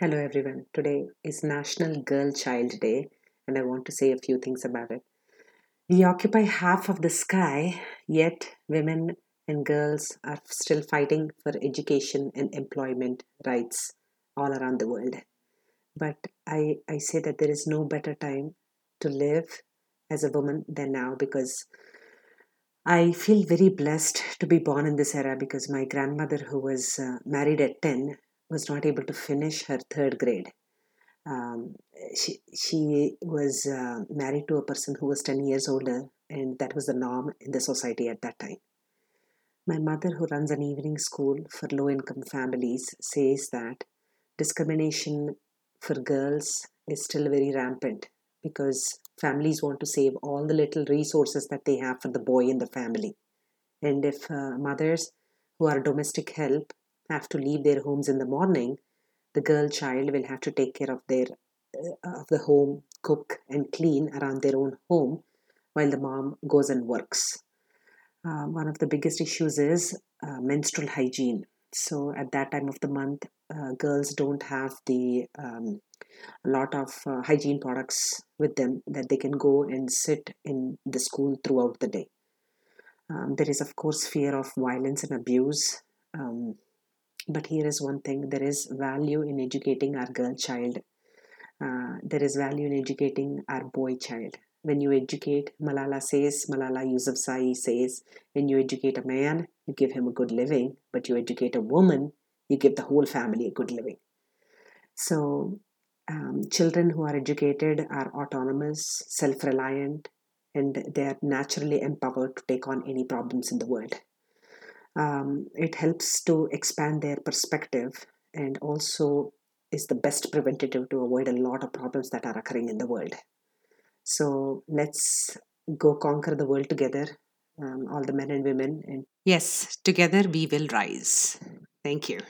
Hello, everyone. Today is National Girl Child Day, and I want to say a few things about it. We occupy half of the sky, yet women and girls are still fighting for education and employment rights all around the world. But I, I say that there is no better time to live as a woman than now because I feel very blessed to be born in this era because my grandmother, who was uh, married at 10, was not able to finish her third grade. Um, she, she was uh, married to a person who was 10 years older, and that was the norm in the society at that time. My mother, who runs an evening school for low income families, says that discrimination for girls is still very rampant because families want to save all the little resources that they have for the boy in the family. And if uh, mothers who are domestic help have to leave their homes in the morning, the girl child will have to take care of their uh, of the home, cook and clean around their own home, while the mom goes and works. Uh, one of the biggest issues is uh, menstrual hygiene. So at that time of the month, uh, girls don't have the um, a lot of uh, hygiene products with them that they can go and sit in the school throughout the day. Um, there is, of course, fear of violence and abuse. Um, but here is one thing there is value in educating our girl child, uh, there is value in educating our boy child. When you educate, Malala says, Malala Yousafzai says, when you educate a man, you give him a good living, but you educate a woman, you give the whole family a good living. So, um, children who are educated are autonomous, self reliant, and they are naturally empowered to take on any problems in the world. Um, it helps to expand their perspective and also is the best preventative to avoid a lot of problems that are occurring in the world. So let's go conquer the world together, um, all the men and women. And yes, together we will rise. Thank you.